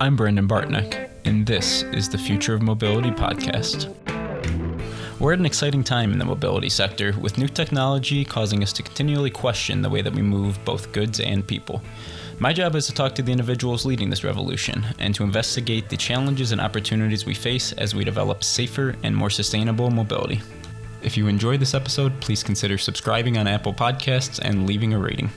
I'm Brandon Bartnick, and this is the Future of Mobility podcast. We're at an exciting time in the mobility sector, with new technology causing us to continually question the way that we move both goods and people. My job is to talk to the individuals leading this revolution and to investigate the challenges and opportunities we face as we develop safer and more sustainable mobility. If you enjoyed this episode, please consider subscribing on Apple Podcasts and leaving a rating.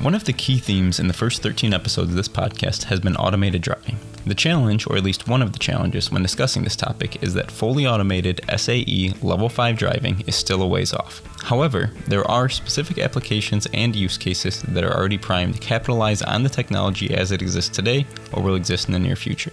One of the key themes in the first 13 episodes of this podcast has been automated driving. The challenge, or at least one of the challenges when discussing this topic, is that fully automated SAE Level 5 driving is still a ways off. However, there are specific applications and use cases that are already primed to capitalize on the technology as it exists today or will exist in the near future.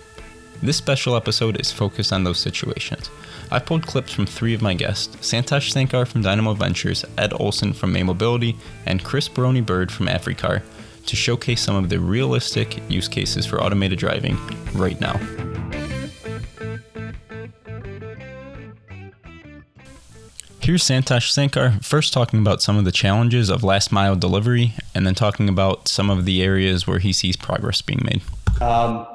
This special episode is focused on those situations. I pulled clips from three of my guests Santosh Sankar from Dynamo Ventures, Ed Olson from May Mobility, and Chris Borroni-Bird from Africar to showcase some of the realistic use cases for automated driving right now. Here's Santosh Sankar first talking about some of the challenges of last mile delivery and then talking about some of the areas where he sees progress being made. Um,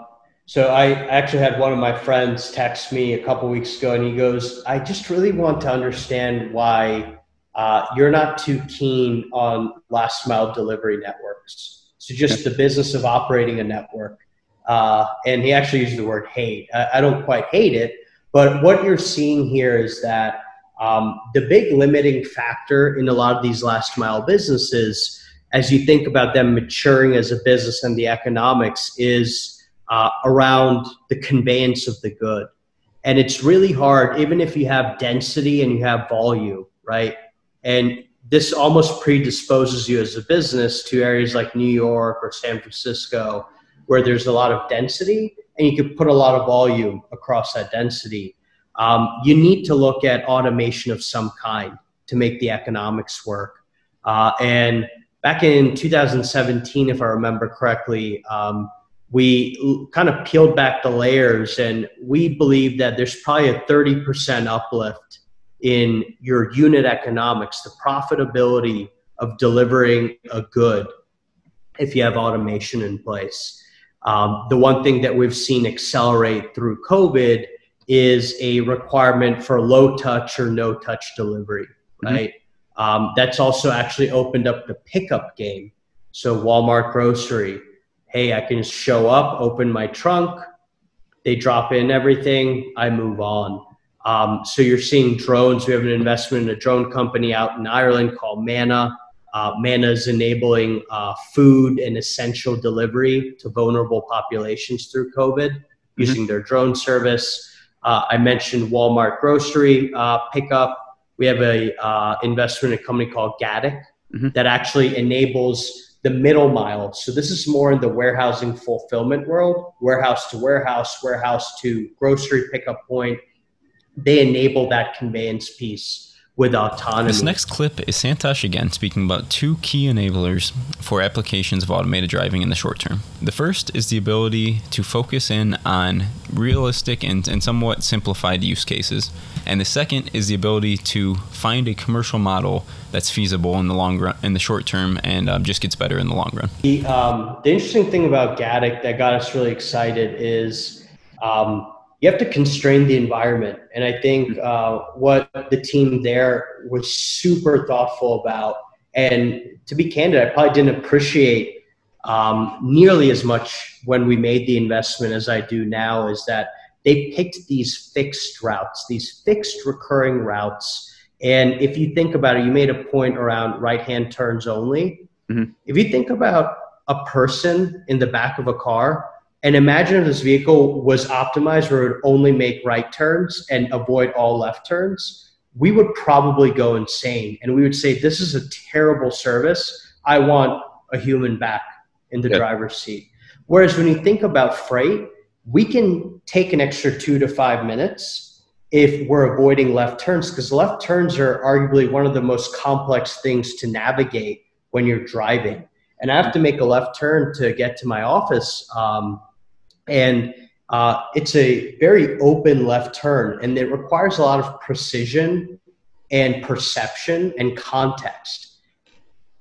so I actually had one of my friends text me a couple weeks ago, and he goes, "I just really want to understand why uh, you're not too keen on last mile delivery networks. So just the business of operating a network." Uh, and he actually used the word hate. I, I, don't quite hate it, but what you're seeing here is that um, the big limiting factor in a lot of these last mile businesses, as you think about them maturing as a business and the economics, is uh, around the conveyance of the good. And it's really hard, even if you have density and you have volume, right? And this almost predisposes you as a business to areas like New York or San Francisco, where there's a lot of density and you can put a lot of volume across that density. Um, you need to look at automation of some kind to make the economics work. Uh, and back in 2017, if I remember correctly, um, we kind of peeled back the layers and we believe that there's probably a 30% uplift in your unit economics, the profitability of delivering a good if you have automation in place. Um, the one thing that we've seen accelerate through COVID is a requirement for low touch or no touch delivery, mm-hmm. right? Mm-hmm. Um, that's also actually opened up the pickup game. So, Walmart grocery, hey, I can show up, open my trunk, they drop in everything, I move on. Um, so you're seeing drones. We have an investment in a drone company out in Ireland called Manna. Uh, Manna is enabling uh, food and essential delivery to vulnerable populations through COVID mm-hmm. using their drone service. Uh, I mentioned Walmart grocery uh, pickup. We have a uh, investment in a company called Gatik mm-hmm. that actually enables the middle mile. So this is more in the warehousing fulfillment world, warehouse to warehouse, warehouse to grocery pickup point. They enable that conveyance piece with autonomy. This next clip is Santosh again speaking about two key enablers for applications of automated driving in the short term. The first is the ability to focus in on realistic and, and somewhat simplified use cases. And the second is the ability to find a commercial model that's feasible in the long run, in the short term, and um, just gets better in the long run. The, um, the interesting thing about Gatik that got us really excited is um, you have to constrain the environment. And I think mm-hmm. uh, what the team there was super thoughtful about, and to be candid, I probably didn't appreciate um, nearly as much when we made the investment as I do now, is that they picked these fixed routes, these fixed recurring routes. And if you think about it, you made a point around right hand turns only. Mm-hmm. If you think about a person in the back of a car, and imagine if this vehicle was optimized where it would only make right turns and avoid all left turns, we would probably go insane. And we would say, This is a terrible service. I want a human back in the yep. driver's seat. Whereas when you think about freight, we can take an extra two to five minutes if we're avoiding left turns, because left turns are arguably one of the most complex things to navigate when you're driving. And I have to make a left turn to get to my office. Um, and uh, it's a very open left turn, and it requires a lot of precision and perception and context.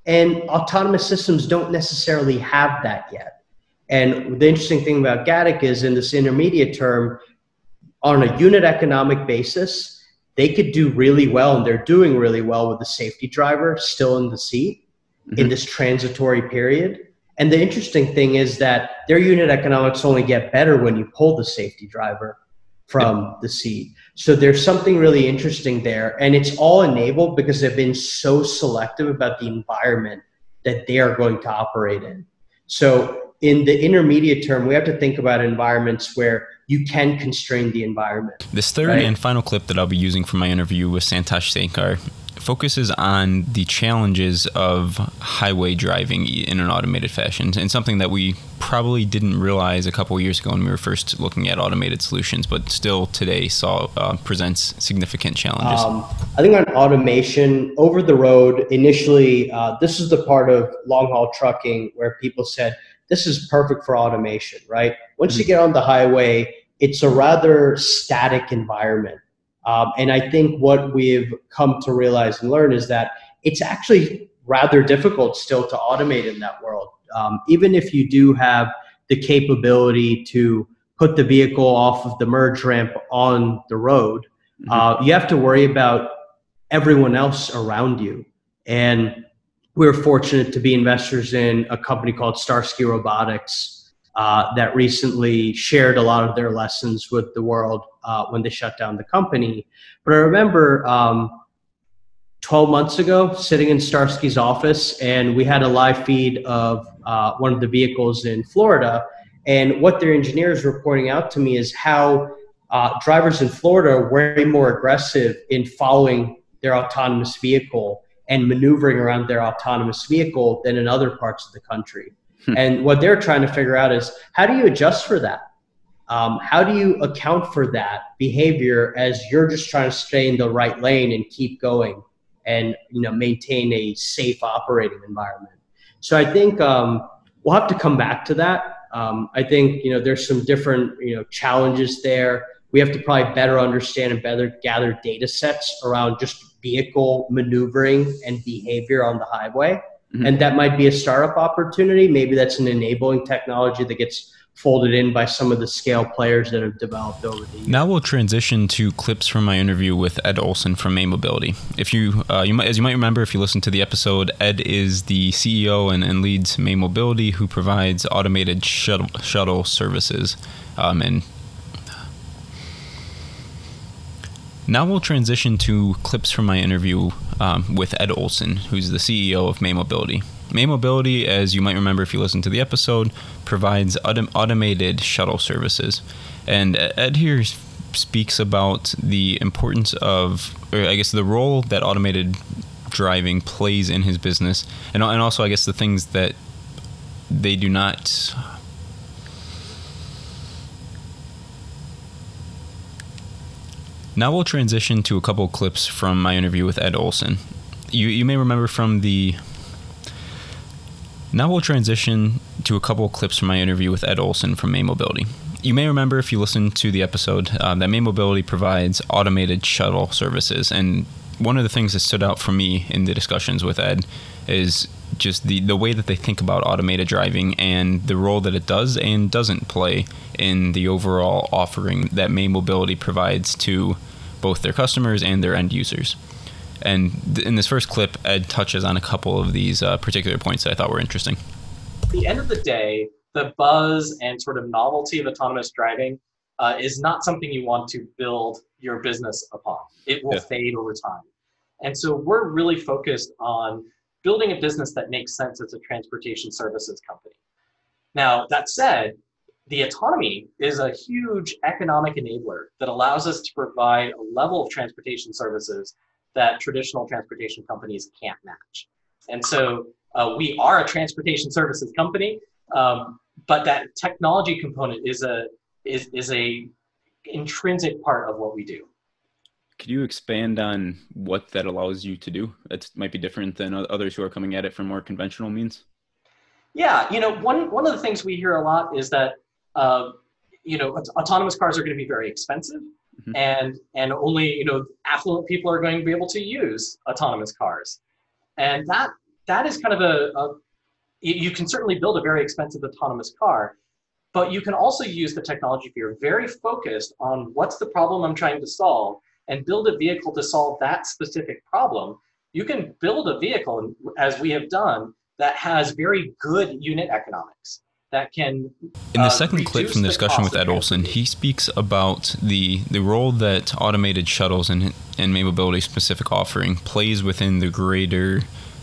And autonomous systems don't necessarily have that yet. And the interesting thing about Gatik is in this intermediate term, on a unit economic basis, they could do really well, and they're doing really well with the safety driver still in the seat mm-hmm. in this transitory period. And the interesting thing is that their unit economics only get better when you pull the safety driver from the seat. So there's something really interesting there. And it's all enabled because they've been so selective about the environment that they are going to operate in. So in the intermediate term, we have to think about environments where you can constrain the environment. This third right? and final clip that I'll be using for my interview with Santosh Sankar focuses on the challenges of highway driving in an automated fashion, and something that we probably didn't realize a couple years ago when we were first looking at automated solutions, but still today saw uh, presents significant challenges. Um, I think on automation over the road, initially, uh, this is the part of long haul trucking where people said this is perfect for automation, right? Once mm-hmm. you get on the highway, it's a rather static environment um, and I think what we've come to realize and learn is that it's actually rather difficult still to automate in that world. Um, even if you do have the capability to put the vehicle off of the merge ramp on the road, mm-hmm. uh, you have to worry about everyone else around you. And we we're fortunate to be investors in a company called Starsky Robotics uh, that recently shared a lot of their lessons with the world uh, when they shut down the company. But I remember um, 12 months ago sitting in Starsky's office, and we had a live feed of uh, one of the vehicles in Florida. And what their engineers were pointing out to me is how uh, drivers in Florida are way more aggressive in following their autonomous vehicle and maneuvering around their autonomous vehicle than in other parts of the country. Hmm. And what they're trying to figure out is how do you adjust for that? Um, how do you account for that behavior as you're just trying to stay in the right lane and keep going and you know maintain a safe operating environment? So I think um, we'll have to come back to that. Um, I think you know there's some different you know challenges there. We have to probably better understand and better gather data sets around just vehicle maneuvering and behavior on the highway. Mm-hmm. And that might be a startup opportunity. Maybe that's an enabling technology that gets folded in by some of the scale players that have developed over the years. Now we'll transition to clips from my interview with Ed Olson from May Mobility. If you, uh, you might, as you might remember, if you listened to the episode, Ed is the CEO and, and leads May Mobility, who provides automated shuttle, shuttle services. Um, and now we'll transition to clips from my interview um, with Ed Olson, who's the CEO of May Mobility. May Mobility, as you might remember if you listened to the episode, provides autom- automated shuttle services. And Ed here speaks about the importance of, or I guess the role that automated driving plays in his business, and, and also, I guess, the things that they do not. Now we'll transition to a couple clips from my interview with Ed Olson. You, you may remember from the now we'll transition to a couple clips from my interview with Ed Olson from May Mobility. You may remember if you listened to the episode uh, that May Mobility provides automated shuttle services. And one of the things that stood out for me in the discussions with Ed is just the, the way that they think about automated driving and the role that it does and doesn't play in the overall offering that May Mobility provides to both their customers and their end users. And th- in this first clip, Ed touches on a couple of these uh, particular points that I thought were interesting. At the end of the day, the buzz and sort of novelty of autonomous driving uh, is not something you want to build your business upon. It will yeah. fade over time. And so we're really focused on building a business that makes sense as a transportation services company. Now, that said, the autonomy is a huge economic enabler that allows us to provide a level of transportation services that traditional transportation companies can't match. And so uh, we are a transportation services company, um, but that technology component is a is is a intrinsic part of what we do. Could you expand on what that allows you to do? That might be different than others who are coming at it from more conventional means. Yeah, you know, one one of the things we hear a lot is that uh, you know autonomous cars are going to be very expensive mm-hmm. and and only you know affluent people are going to be able to use autonomous cars and that that is kind of a, a you can certainly build a very expensive autonomous car, but you can also use the technology if you're very focused on what's the problem I'm trying to solve and build a vehicle to solve that specific problem. You can build a vehicle, as we have done, that has very good unit economics that can. In the uh, second clip from the discussion with Ed Olson, he speaks about the the role that automated shuttles and and May Mobility specific offering plays within the greater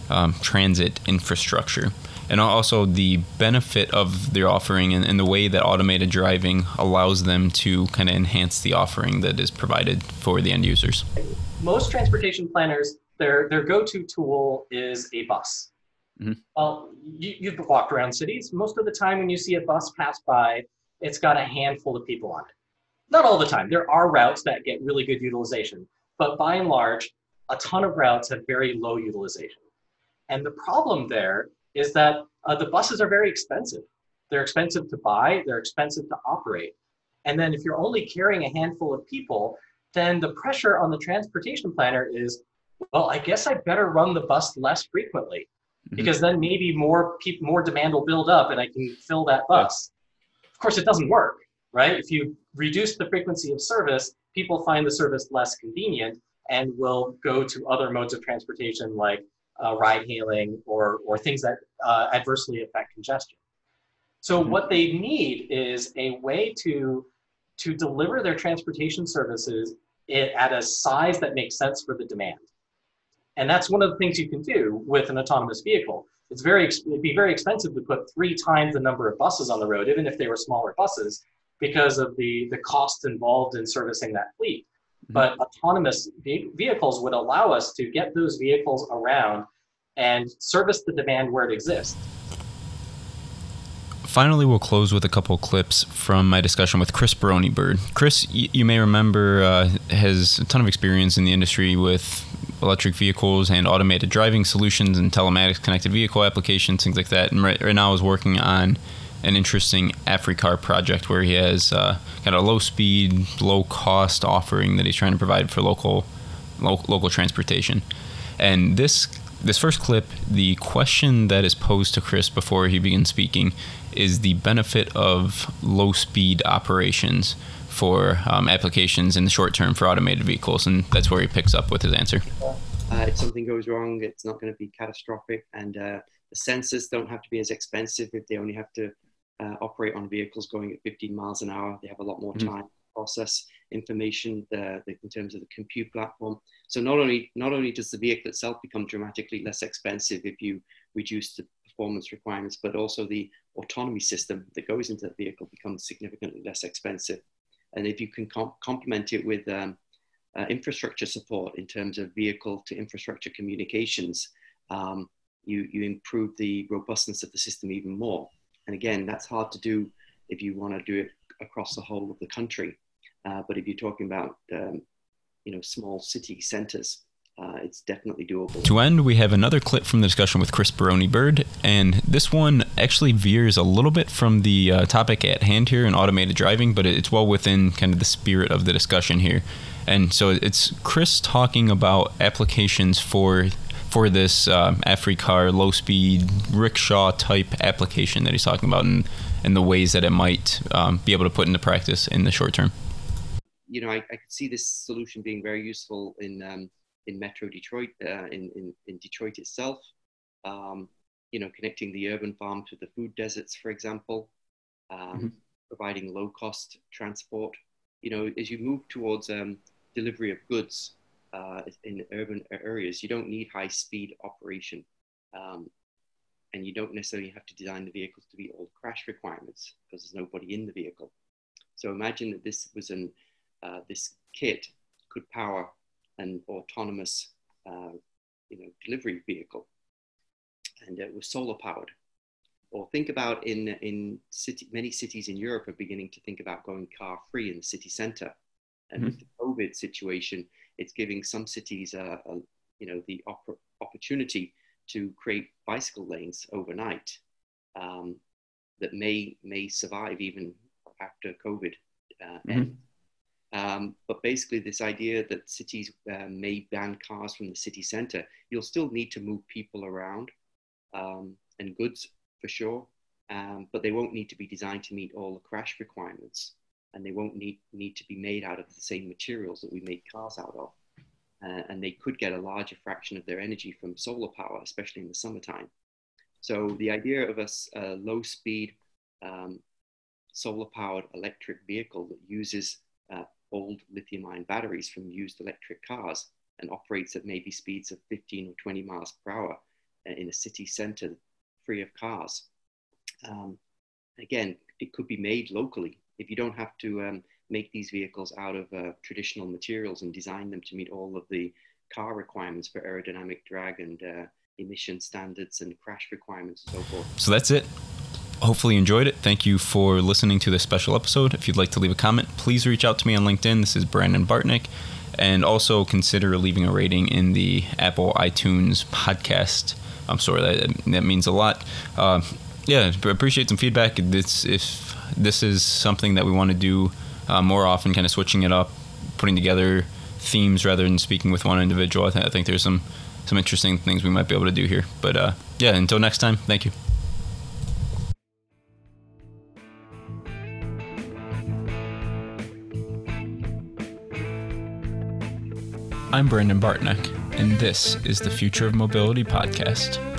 um, transit infrastructure and also the benefit of their offering and, and, the way that automated driving allows them to kind of enhance the offering that is provided for the end users. Most transportation planners, their their go-to tool is a bus. Mm-hmm. Well, you, you've walked around cities. Most of the time, when you see a bus pass by, it's got a handful of people on it. Not all the time. There are routes that get really good utilization, but by and large, a ton of routes have very low utilization. And the problem there is that uh, the buses are very expensive. They're expensive to buy, they're expensive to operate. And then if you're only carrying a handful of people, then the pressure on the transportation planner is, well, I guess I better run the bus less frequently mm-hmm. because then maybe more people, more demand will build up and I can fill that bus. Of course, it doesn't work, right? If you reduce the frequency of service, people find the service less convenient and will go to other modes of transportation like uh, ride hailing or, or things that uh, adversely affect congestion. So mm-hmm. what they need is a way to, to deliver their transportation services at a size that makes sense for the demand. And that's one of the things you can do with an autonomous vehicle. It's very, it'd be very expensive to put three times the number of buses on the road, even if they were smaller buses, because of the, the cost involved in servicing that fleet. Mm-hmm. But autonomous vehicles would allow us to get those vehicles around and service the demand where it exists. Finally, we'll close with a couple clips from my discussion with Chris Borroni-Bird. Chris, you may remember, uh, has a ton of experience in the industry with electric vehicles and automated driving solutions and telematics connected vehicle applications, things like that. And right, right now is working on an interesting AfriCar project where he has uh, kind of a low speed, low cost offering that he's trying to provide for local lo- local transportation. And this this first clip, the question that is posed to Chris before he begins speaking is the benefit of low speed operations for um, applications in the short term for automated vehicles, and that's where he picks up with his answer. Uh, if something goes wrong, it's not going to be catastrophic, and uh, the sensors don't have to be as expensive if they only have to uh, operate on vehicles going at 15 miles an hour. They have a lot more mm-hmm. time mm-hmm. to process information the, the, in terms of the compute platform. So not only not only does the vehicle itself become dramatically less expensive if you reduce the performance requirements, but also the autonomy system that goes into the vehicle becomes significantly less expensive. And if you can com- complement it with um, uh, infrastructure support in terms of vehicle to infrastructure communications, um, you, you improve the robustness of the system even more. And again, that's hard to do if you want to do it across the whole of the country. Uh, but if you're talking about um, you know small city centers, uh, it's definitely doable. To end, we have another clip from the discussion with Chris Borroni-Bird, and this one actually veers a little bit from the uh, topic at hand here in automated driving, but it's well within kind of the spirit of the discussion here. And so it's Chris talking about applications for for this uh, AfriCar low speed rickshaw type application that he's talking about, and and the ways that it might um, be able to put into practice in the short term. You know, I, I could see this solution being very useful in um, in Metro Detroit, uh, in, in, in Detroit itself. Um, you know, connecting the urban farm to the food deserts, for example, um, mm-hmm. providing low cost transport. You know, as you move towards um, delivery of goods uh, in urban areas, you don't need high speed operation. Um, and you don't necessarily have to design the vehicles to meet all crash requirements because there's nobody in the vehicle. So imagine that this was an, uh, this kit could power an autonomous uh, you know, delivery vehicle and it was solar powered. Or think about in, in city, many cities in Europe are beginning to think about going car free in the city center. And mm-hmm. with the COVID situation, it's giving some cities a, a you know, the op- opportunity to create bicycle lanes overnight um, that may, may survive even after COVID uh, mm-hmm. Um, but basically, this idea that cities uh, may ban cars from the city center, you'll still need to move people around um, and goods for sure, um, but they won't need to be designed to meet all the crash requirements, and they won't need need to be made out of the same materials that we make cars out of. Uh, and they could get a larger fraction of their energy from solar power, especially in the summertime. So the idea of a, a low speed um, solar powered electric vehicle that uses uh, old lithium ion batteries from used electric cars and operates at maybe speeds of 15 or 20 miles per hour uh, in a city center free of cars. Um, again, it could be made locally. If you don't have to um, make these vehicles out of uh, traditional materials and design them to meet all of the car requirements for aerodynamic drag and uh, emission standards and crash requirements and so forth. So that's it. Hopefully you enjoyed it. Thank you for listening to this special episode. If you'd like to leave a comment, please reach out to me on LinkedIn. This is Brandon Bartnick. And also consider leaving a rating in the Apple iTunes podcast. I'm sorry, that, that means a lot. Uh, yeah, appreciate some feedback. This, if this is something that we want to do uh, more often, kind of switching it up, putting together themes rather than speaking with one individual, I, th- I think there's some, some interesting things we might be able to do here. But uh, yeah, until next time, thank you. I'm Brandon Bartnick, and this is the Future of Mobility podcast.